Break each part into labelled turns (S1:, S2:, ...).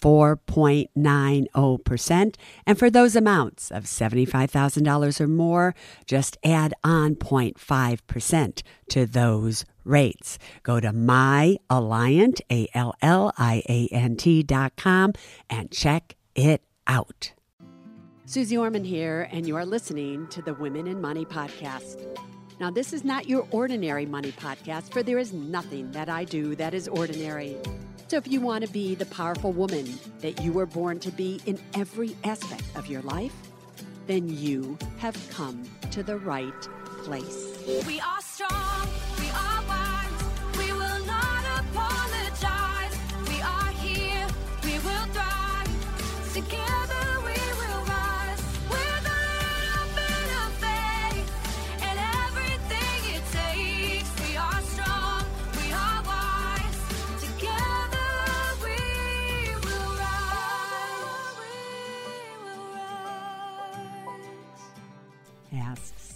S1: 4.90%. And for those amounts of $75,000 or more, just add on 0.5% to those rates. Go to myalliant, A-L-L-I-A-N-T dot com and check it out. Suze Orman here, and you are listening to the Women & Money podcast. Now, this is not your ordinary money podcast, for there is nothing that I do that is ordinary. So, if you want to be the powerful woman that you were born to be in every aspect of your life, then you have come to the right place.
S2: We are strong,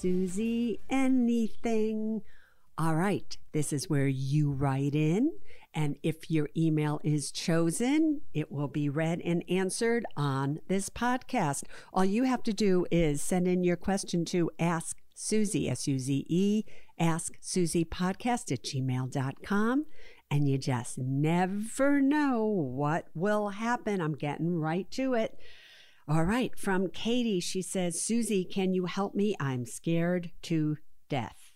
S1: Suze anything. All right, this is where you write in. And if your email is chosen, it will be read and answered on this podcast. All you have to do is send in your question to Ask Suze, S U Z E, Ask Suze Podcast at gmail.com. And you just never know what will happen. I'm getting right to it. All right, from Katie, she says, Suze, can you help me? I'm scared to death.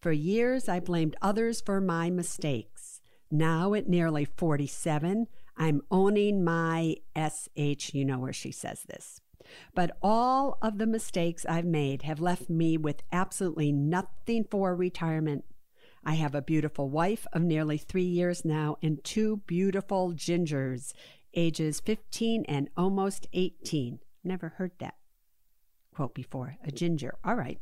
S1: For years, I blamed others for my mistakes. Now, at nearly 47, I'm owning my SH. You know where she says this. But all of the mistakes I've made have left me with absolutely nothing for retirement. I have a beautiful wife of nearly three years now and two beautiful gingers, ages 15 and almost 18. Never heard that quote before a ginger. All right.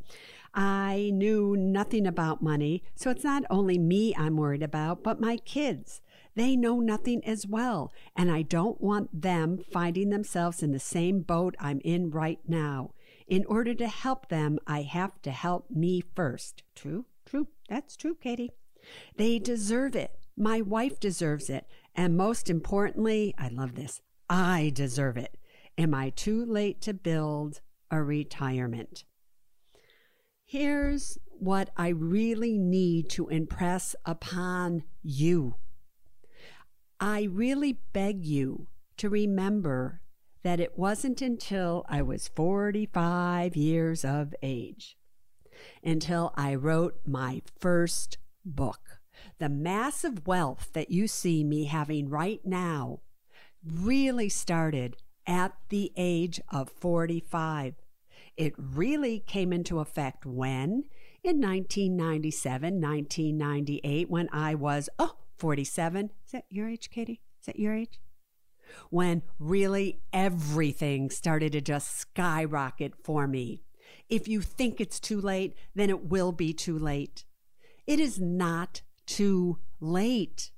S1: I knew nothing about money, so it's not only me I'm worried about, but my kids. They know nothing as well, and I don't want them finding themselves in the same boat I'm in right now. In order to help them, I have to help me first. True, true. That's true, Katie. They deserve it. My wife deserves it. And most importantly, I love this I deserve it. Am I too late to build a retirement? Here's what I really need to impress upon you. I really beg you to remember that it wasn't until I was 45 years of age until I wrote my first book. The massive wealth that you see me having right now really started at the age of 45. It really came into effect when? In 1997, 1998, when I was, oh, 47. Is that your age, Katie? Is that your age? When really everything started to just skyrocket for me. If you think it's too late, then it will be too late. It is not too late.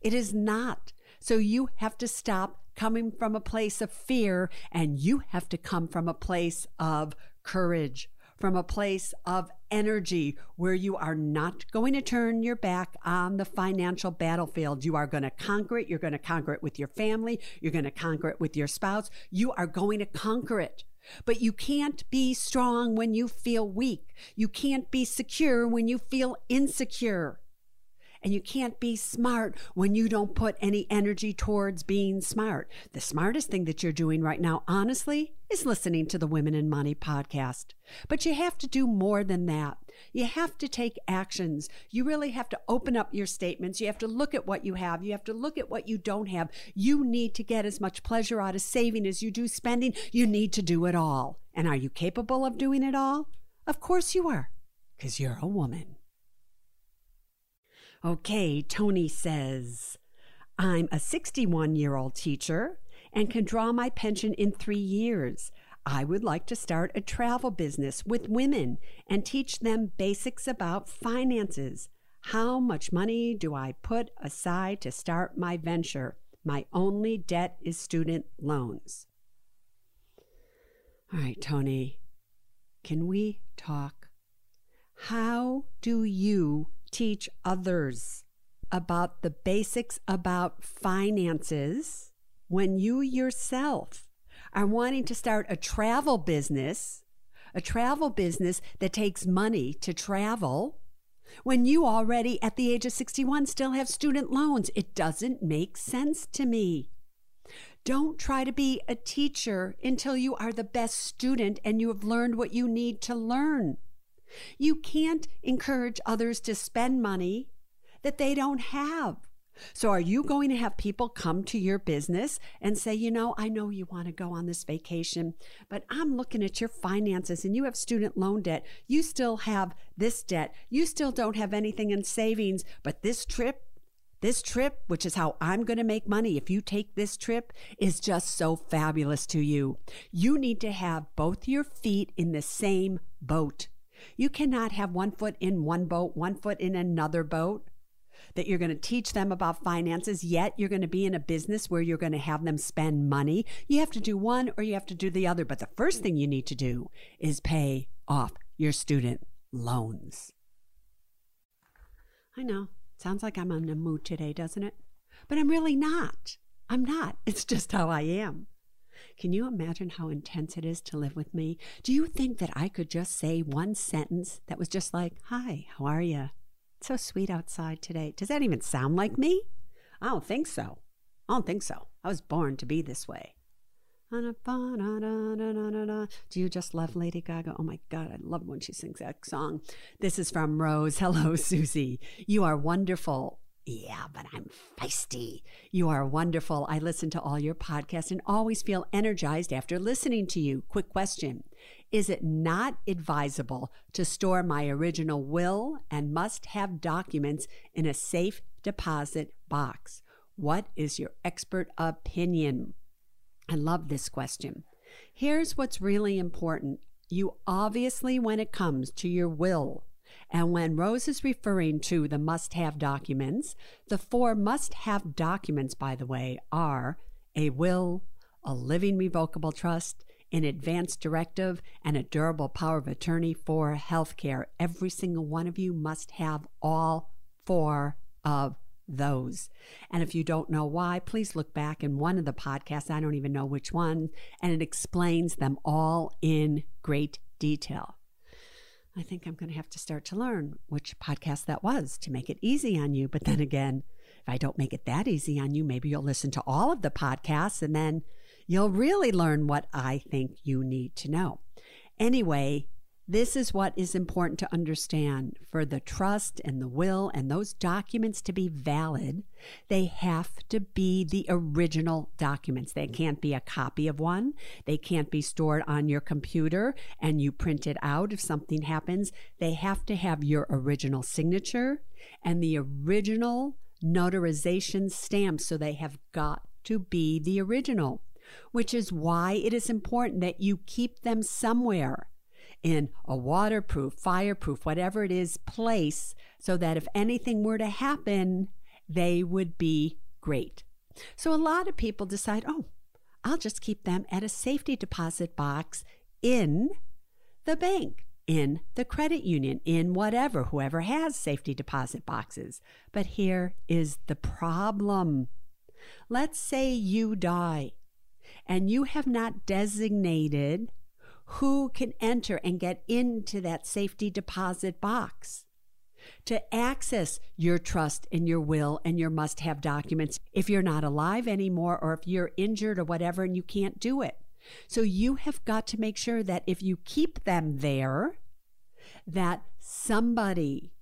S1: It is not. So you have to stop coming from a place of fear and you have to come from a place of courage, from a place of energy where you are not going to turn your back on the financial battlefield. You are going to conquer it. You're going to conquer it with your family. You're going to conquer it with your spouse. You are going to conquer it. But you can't be strong when you feel weak. You can't be secure when you feel insecure. And you can't be smart when you don't put any energy towards being smart. The smartest thing that you're doing right now, honestly, is listening to the Women & Money podcast. But you have to do more than that. You have to take actions. You really have to open up your statements. You have to look at what you have. You have to look at what you don't have. You need to get as much pleasure out of saving as you do spending. You need to do it all. And are you capable of doing it all? Of course you are, because you're a woman. Okay, Toni says, I'm a 61 year old teacher and can draw my pension in three years. I would like to start a travel business with women and teach them basics about finances. How much money do I put aside to start my venture? My only debt is student loans. All right, Toni, can we talk? How do you teach others about the basics about finances when you yourself are wanting to start a travel business, a travel business that takes money to travel? When you already at the age of 61 still have student loans, it doesn't make sense to me. Don't try to be a teacher until you are the best student and you have learned what you need to learn. You can't encourage others to spend money that they don't have. So, are you going to have people come to your business and say, you know, I know you want to go on this vacation, but I'm looking at your finances and you have student loan debt. You still have this debt. You still don't have anything in savings, but this trip, this trip, which is how I'm going to make money if you take this trip, is just so fabulous to you. You need to have both your feet in the same boat. You cannot have one foot in one boat, one foot in another boat that you're going to teach them about finances, yet you're going to be in a business where you're going to have them spend money. You have to do one or you have to do the other. But the first thing you need to do is pay off your student loans. I know, sounds like I'm in a mood today, doesn't it? But I'm really not. I'm not. It's just how I am. Can you imagine how intense it is to live with me? Do you think that I could just say one sentence that was just like, Hi, how are you? So sweet outside today. Does that even sound like me? I don't think so. I don't think so. I was born to be this way. Do you just love Lady Gaga? Oh my God, I love when she sings that song. This is from Rose. Hello, Suze. You are wonderful. Yeah, but I'm feisty. You are wonderful. I listen to all your podcasts and always feel energized after listening to you. Quick question Is it not advisable to store my original will and must have documents in a safe deposit box? What is your expert opinion? I love this question. Here's what's really important. You obviously, when it comes to your will, and when Rose is referring to the must have documents, the four must have documents, by the way, are a will, a living revocable trust, an advance directive, and a durable power of attorney for healthcare. Every single one of you must have all four of those. And if you don't know why, please look back in one of the podcasts. I don't even know which one, and it explains them all in great detail. I think I'm going to have to start to learn which podcast that was to make it easy on you. But then again, if I don't make it that easy on you, maybe you'll listen to all of the podcasts and then you'll really learn what I think you need to know. Anyway, this is what is important to understand. For the trust and the will and those documents to be valid, they have to be the original documents. They can't be a copy of one. They can't be stored on your computer and you print it out if something happens. They have to have your original signature and the original notarization stamp. So they have got to be the original, which is why it is important that you keep them somewhere in a waterproof, fireproof, whatever it is, place so that if anything were to happen, they would be great. So a lot of people decide, oh, I'll just keep them at a safety deposit box in the bank, in the credit union, in whatever, whoever has safety deposit boxes. But here is the problem. Let's say you die and you have not designated who can enter and get into that safety deposit box to access your trust and your will and your must have documents if you're not alive anymore or if you're injured or whatever and you can't do it. So you have got to make sure that if you keep them there, that somebody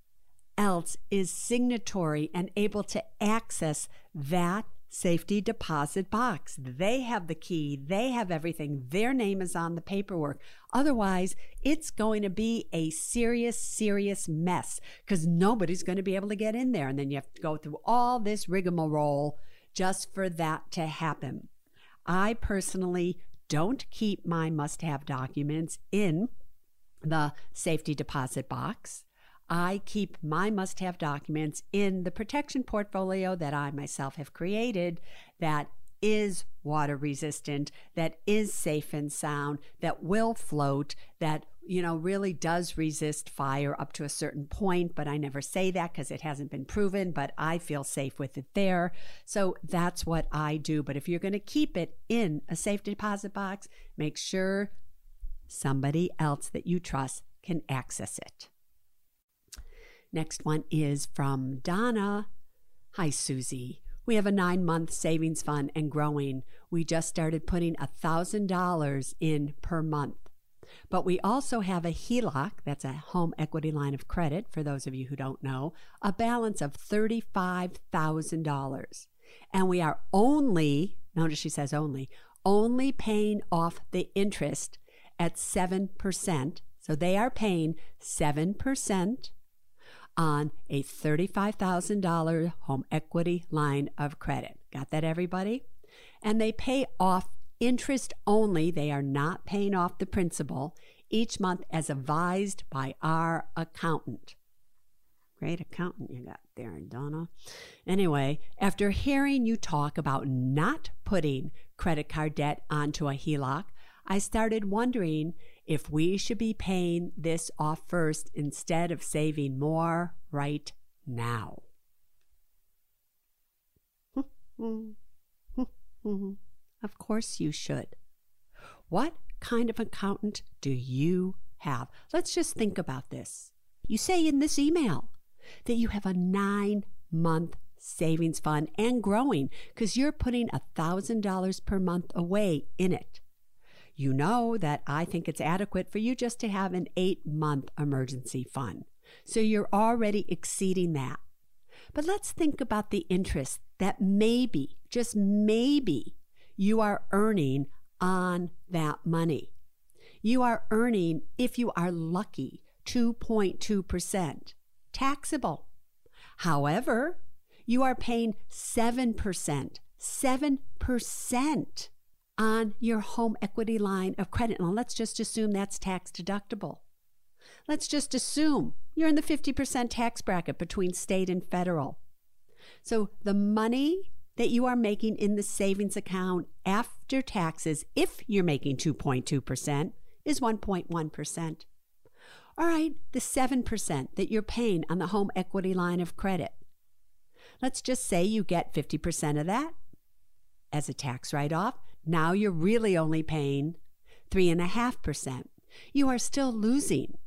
S1: else is signatory and able to access that safety deposit box. They have the key, they have everything, their name is on the paperwork. Otherwise, it's going to be a serious, serious mess because nobody's going to be able to get in there. And then you have to go through all this rigmarole just for that to happen. I personally don't keep my must have documents in the safety deposit box. I keep my must have documents in the protection portfolio that I myself have created that is water resistant, that is safe and sound, that will float, that you know really does resist fire up to a certain point, but I never say that because it hasn't been proven, but I feel safe with it there. So that's what I do. But if you're going to keep it in a safe deposit box, make sure somebody else that you trust can access it. Next one is from Donna. Hi, Suze. We have a nine month savings fund and growing. We just started putting $1,000 in per month. But we also have a HELOC, that's a home equity line of credit, for those of you who don't know, a balance of $35,000. And we are only, notice she says only, only paying off the interest at 7%. So they are paying 7% on a $35,000 home equity line of credit. Got that, everybody? And they pay off interest only. They are not paying off the principal each month as advised by our accountant. Great accountant you got there, Donna. Anyway, after hearing you talk about not putting credit card debt onto a HELOC, I started wondering if we should be paying this off first instead of saving more right now. of course you should. What kind of accountant do you have? Let's just think about this. You say in this email that you have a nine month savings fund and growing because you're putting $1,000 per month away in it. You know that I think it's adequate for you just to have an eight month emergency fund. So you're already exceeding that. But let's think about the interest that maybe, just maybe, you are earning on that money. You are earning, if you are lucky, 2.2% taxable. However, you are paying 7%, 7% on your home equity line of credit. Now, let's just assume that's tax deductible. Let's just assume you're in the 50% tax bracket between state and federal. So the money that you are making in the savings account after taxes, if you're making 2.2%, is 1.1%. All right, the 7% that you're paying on the home equity line of credit. Let's just say you get 50% of that as a tax write off. Now you're really only paying 3.5%. You are still losing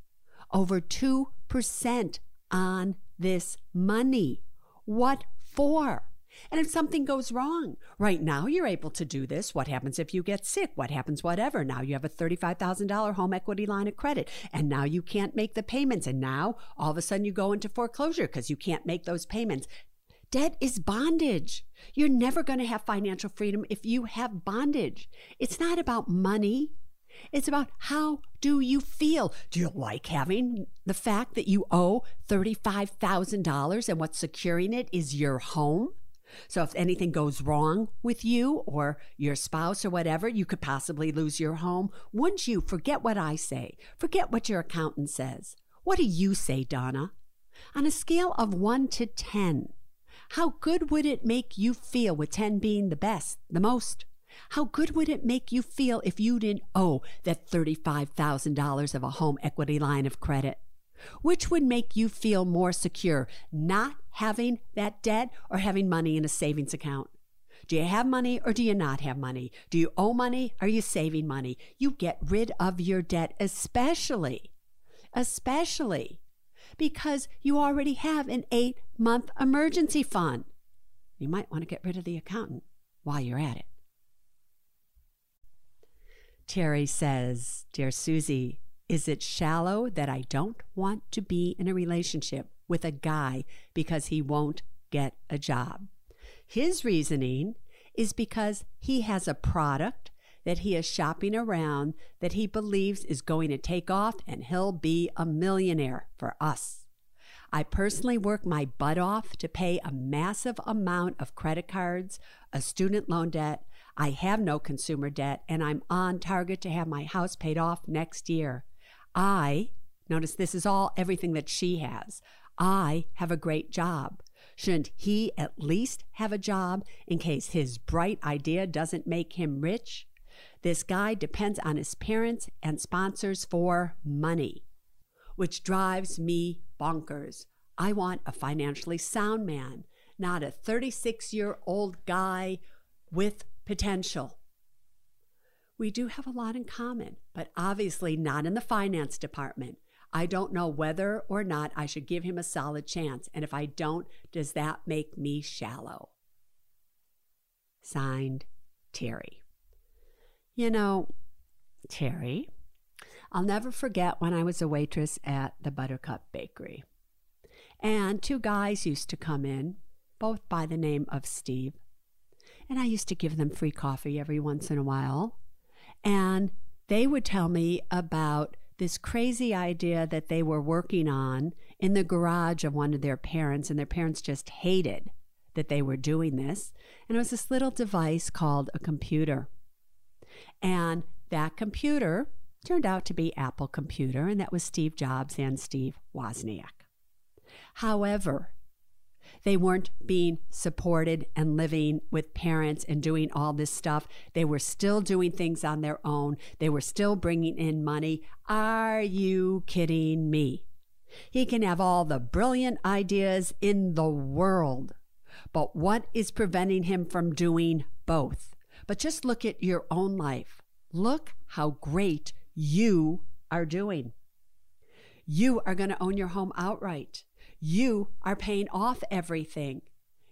S1: over 2% on this money. What for? And if something goes wrong, right now you're able to do this. What happens if you get sick? What happens, whatever? Now you have a $35,000 home equity line of credit, and now you can't make the payments. And now all of a sudden you go into foreclosure because you can't make those payments. Debt is bondage. You're never going to have financial freedom if you have bondage. It's not about money. It's about how do you feel? Do you like having the fact that you owe $35,000 and what's securing it is your home? So if anything goes wrong with you or your spouse or whatever, you could possibly lose your home. Wouldn't you forget what I say? Forget what your accountant says. What do you say, Donna? On a scale of 1 to 10, how good would it make you feel with 10 being the best, the most? How good would it make you feel if you didn't owe that $35,000 of a home equity line of credit? Which would make you feel more secure, not having that debt or having money in a savings account? Do you have money or do you not have money? Do you owe money? Are you saving money? You get rid of your debt, especially, especially because you already have an eight month emergency fund. You might want to get rid of the accountant while you're at it. Terry says, Dear Suze, is it shallow that I don't want to be in a relationship with a guy because he won't get a job? His reasoning is because he has a product that he is shopping around that he believes is going to take off and he'll be a millionaire for us. I personally work my butt off to pay a massive amount of credit cards, a student loan debt. I have no consumer debt, and I'm on target to have my house paid off next year. I Notice this is all everything that she has. I have a great job. Shouldn't he at least have a job in case his bright idea doesn't make him rich? This guy depends on his parents and sponsors for money, which drives me bonkers. I want a financially sound man, not a 36 year old guy with potential. We do have a lot in common, but obviously not in the finance department. I don't know whether or not I should give him a solid chance. And if I don't, does that make me shallow? Signed, Terry. You know, Terry, I'll never forget when I was a waitress at the Buttercup Bakery. And two guys used to come in, both by the name of Steve. And I used to give them free coffee every once in a while. And they would tell me about this crazy idea that they were working on in the garage of one of their parents, and their parents just hated that they were doing this. And it was this little device called a computer. And that computer turned out to be Apple Computer, and that was Steve Jobs and Steve Wozniak. However, they weren't being supported and living with parents and doing all this stuff. They were still doing things on their own. They were still bringing in money. Are you kidding me? He can have all the brilliant ideas in the world. But what is preventing him from doing both? But just look at your own life. Look how great you are doing. You are going to own your home outright. You are paying off everything.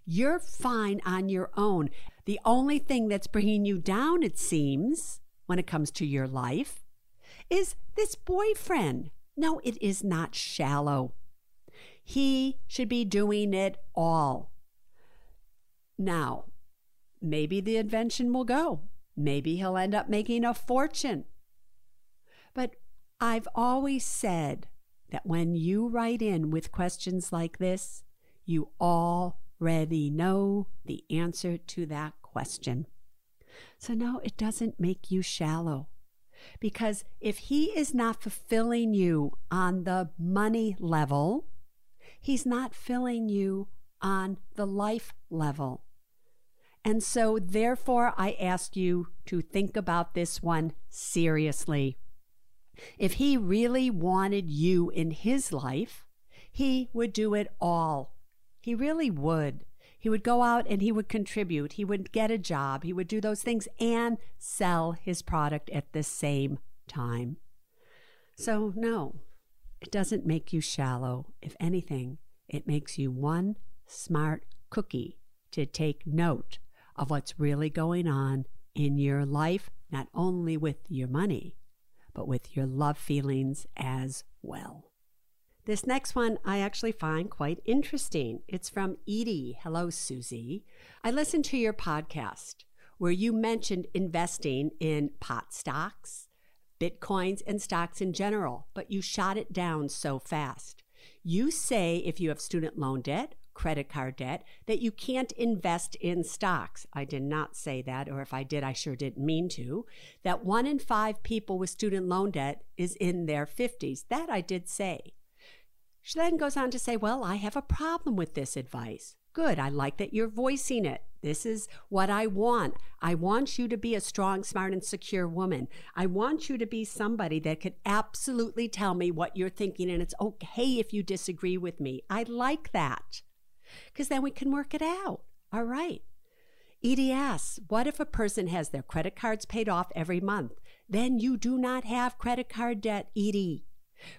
S1: You're fine on your own. The only thing that's bringing you down, it seems, when it comes to your life, is this boyfriend. No, it is not shallow. He should be doing it all. Now, maybe the invention will go. Maybe he'll end up making a fortune. But I've always said that when you write in with questions like this, you already know the answer to that question. So, no, it doesn't make you shallow. Because if he is not fulfilling you on the money level, he's not filling you on the life level. And so, therefore, I ask you to think about this one seriously. If he really wanted you in his life, he would do it all. He really would. He would go out and he would contribute. He would get a job. He would do those things and sell his product at the same time. So, no, it doesn't make you shallow. If anything, it makes you one smart cookie to take note of what's really going on in your life, not only with your money, but with your love feelings as well. This next one I actually find quite interesting. It's from Edie. Hello, Suze. I listened to your podcast where you mentioned investing in pot stocks, bitcoins, and stocks in general, but you shot it down so fast. You say if you have student loan debt credit card debt, that you can't invest in stocks. I did not say that, or if I did, I sure didn't mean to. That one in five people with student loan debt is in their 50s. That I did say. She then goes on to say, Well, I have a problem with this advice. Good. I like that you're voicing it. This is what I want. I want you to be a strong, smart, and secure woman. I want you to be somebody that could absolutely tell me what you're thinking, and it's okay if you disagree with me. I like that because then we can work it out. All right. EDS, what if a person has their credit cards paid off every month? Then you do not have credit card debt, Edie.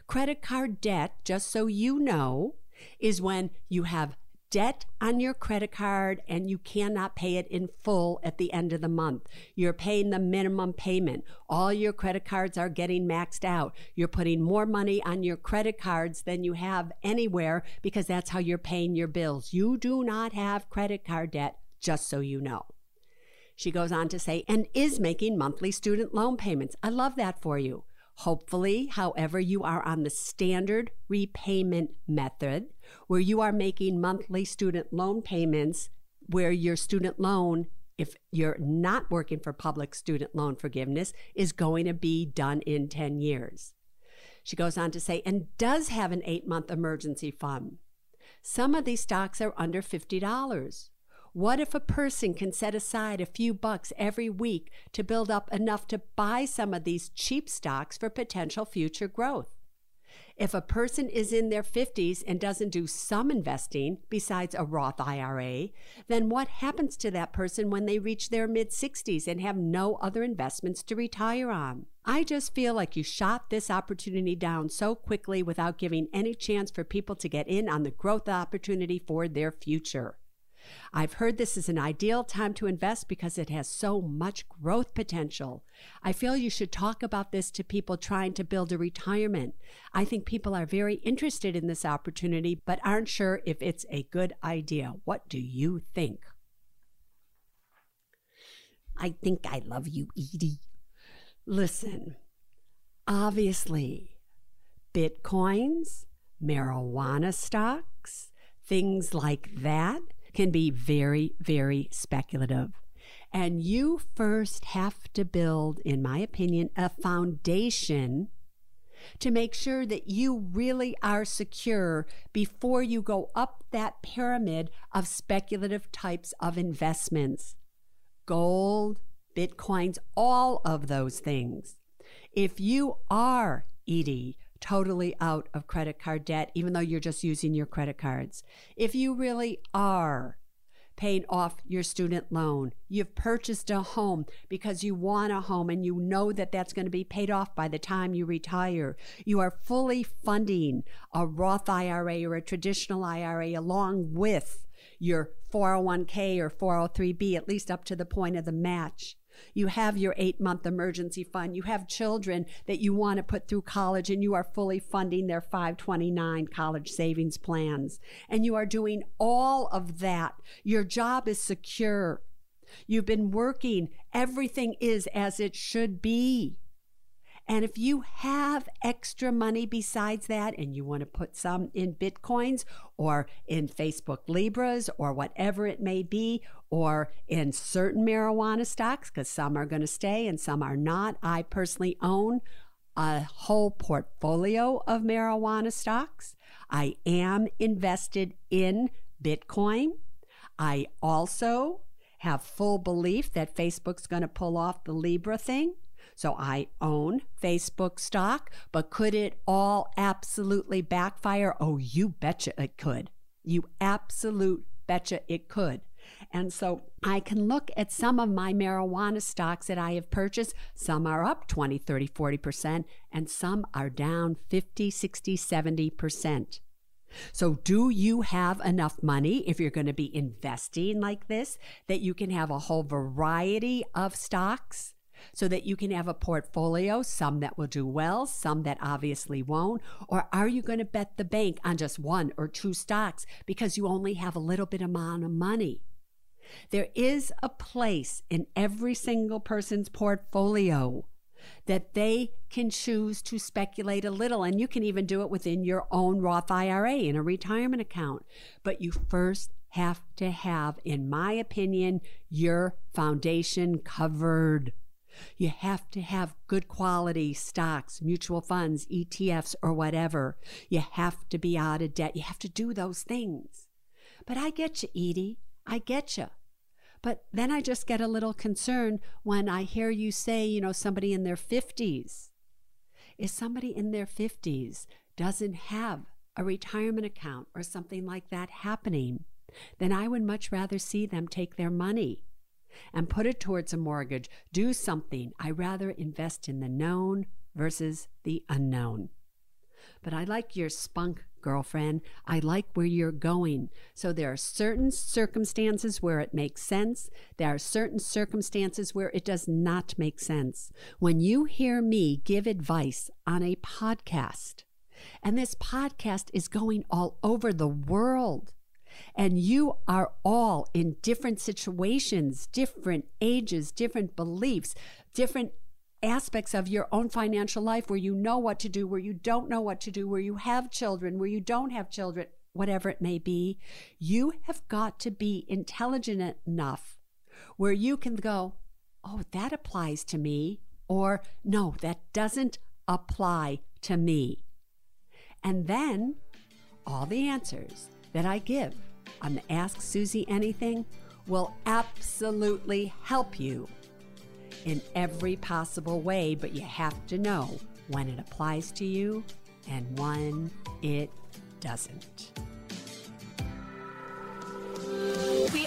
S1: Credit card debt, just so you know, is when you have debt on your credit card and you cannot pay it in full at the end of the month. You're paying the minimum payment. All your credit cards are getting maxed out. You're putting more money on your credit cards than you have anywhere because that's how you're paying your bills. You do not have credit card debt, just so you know. She goes on to say, and is making monthly student loan payments. I love that for you. Hopefully, however, you are on the standard repayment method where you are making monthly student loan payments where your student loan if you're not working for public student loan forgiveness is going to be done in 10 years. She goes on to say, and does have an eight month emergency fund. Some of these stocks are under $50. What if a person can set aside a few bucks every week to build up enough to buy some of these cheap stocks for potential future growth? If a person is in their 50s and doesn't do some investing besides a Roth IRA, then what happens to that person when they reach their mid 60s and have no other investments to retire on? I just feel like you shot this opportunity down so quickly without giving any chance for people to get in on the growth opportunity for their future. I've heard this is an ideal time to invest because it has so much growth potential. I feel you should talk about this to people trying to build a retirement. I think people are very interested in this opportunity but aren't sure if it's a good idea. What do you think? I think I love you, Edie. Listen, obviously, bitcoins, marijuana stocks, things like that can be very, very speculative. And you first have to build, in my opinion, a foundation to make sure that you really are secure before you go up that pyramid of speculative types of investments gold, bitcoins, all of those things. If you are, Edie, totally out of credit card debt, even though you're just using your credit cards, if you really are paying off your student loan, you've purchased a home because you want a home and you know that that's going to be paid off by the time you retire, you are fully funding a Roth IRA or a traditional IRA along with your 401k or 403b, at least up to the point of the match. You have your eight month emergency fund. You have children that you want to put through college, and you are fully funding their 529 college savings plans. And you are doing all of that. Your job is secure. You've been working. Everything is as it should be. And if you have extra money besides that and you want to put some in Bitcoins or in Facebook Libras or whatever it may be, or in certain marijuana stocks, because some are going to stay and some are not, I personally own a whole portfolio of marijuana stocks. I am invested in Bitcoin. I also have full belief that Facebook's going to pull off the Libra thing. So I own Facebook stock, but could it all absolutely backfire? Oh, you betcha it could. You absolute betcha it could. And so I can look at some of my marijuana stocks that I have purchased. Some are up 20, 30, 40%, and some are down 50, 60, 70%. So, do you have enough money if you're going to be investing like this that you can have a whole variety of stocks? So that you can have a portfolio, some that will do well, some that obviously won't? Or are you going to bet the bank on just one or two stocks because you only have a little bit amount of money? There is a place in every single person's portfolio that they can choose to speculate a little. And you can even do it within your own Roth IRA in a retirement account. But you first have to have, in my opinion, your foundation covered. You have to have good quality stocks, mutual funds, ETFs, or whatever. You have to be out of debt. You have to do those things. But I get you, Edie. I get you. But then I just get a little concerned when I hear you say, you know, somebody in their 50s. If somebody in their 50s doesn't have a retirement account or something like that happening, then I would much rather see them take their money and put it towards a mortgage. Do something. I rather invest in the known versus the unknown. But I like your spunk, girlfriend. I like where you're going. So there are certain circumstances where it makes sense. There are certain circumstances where it does not make sense. When you hear me give advice on a podcast, and this podcast is going all over the world, and you are all in different situations, different ages, different beliefs, different aspects of your own financial life where you know what to do, where you don't know what to do, where you have children, where you don't have children, whatever it may be. You have got to be intelligent enough where you can go, oh, that applies to me, or no, that doesn't apply to me. And then all the answers that I give on the Ask Suze Anything will absolutely help you in every possible way, but you have to know when it applies to you and when it doesn't.
S2: We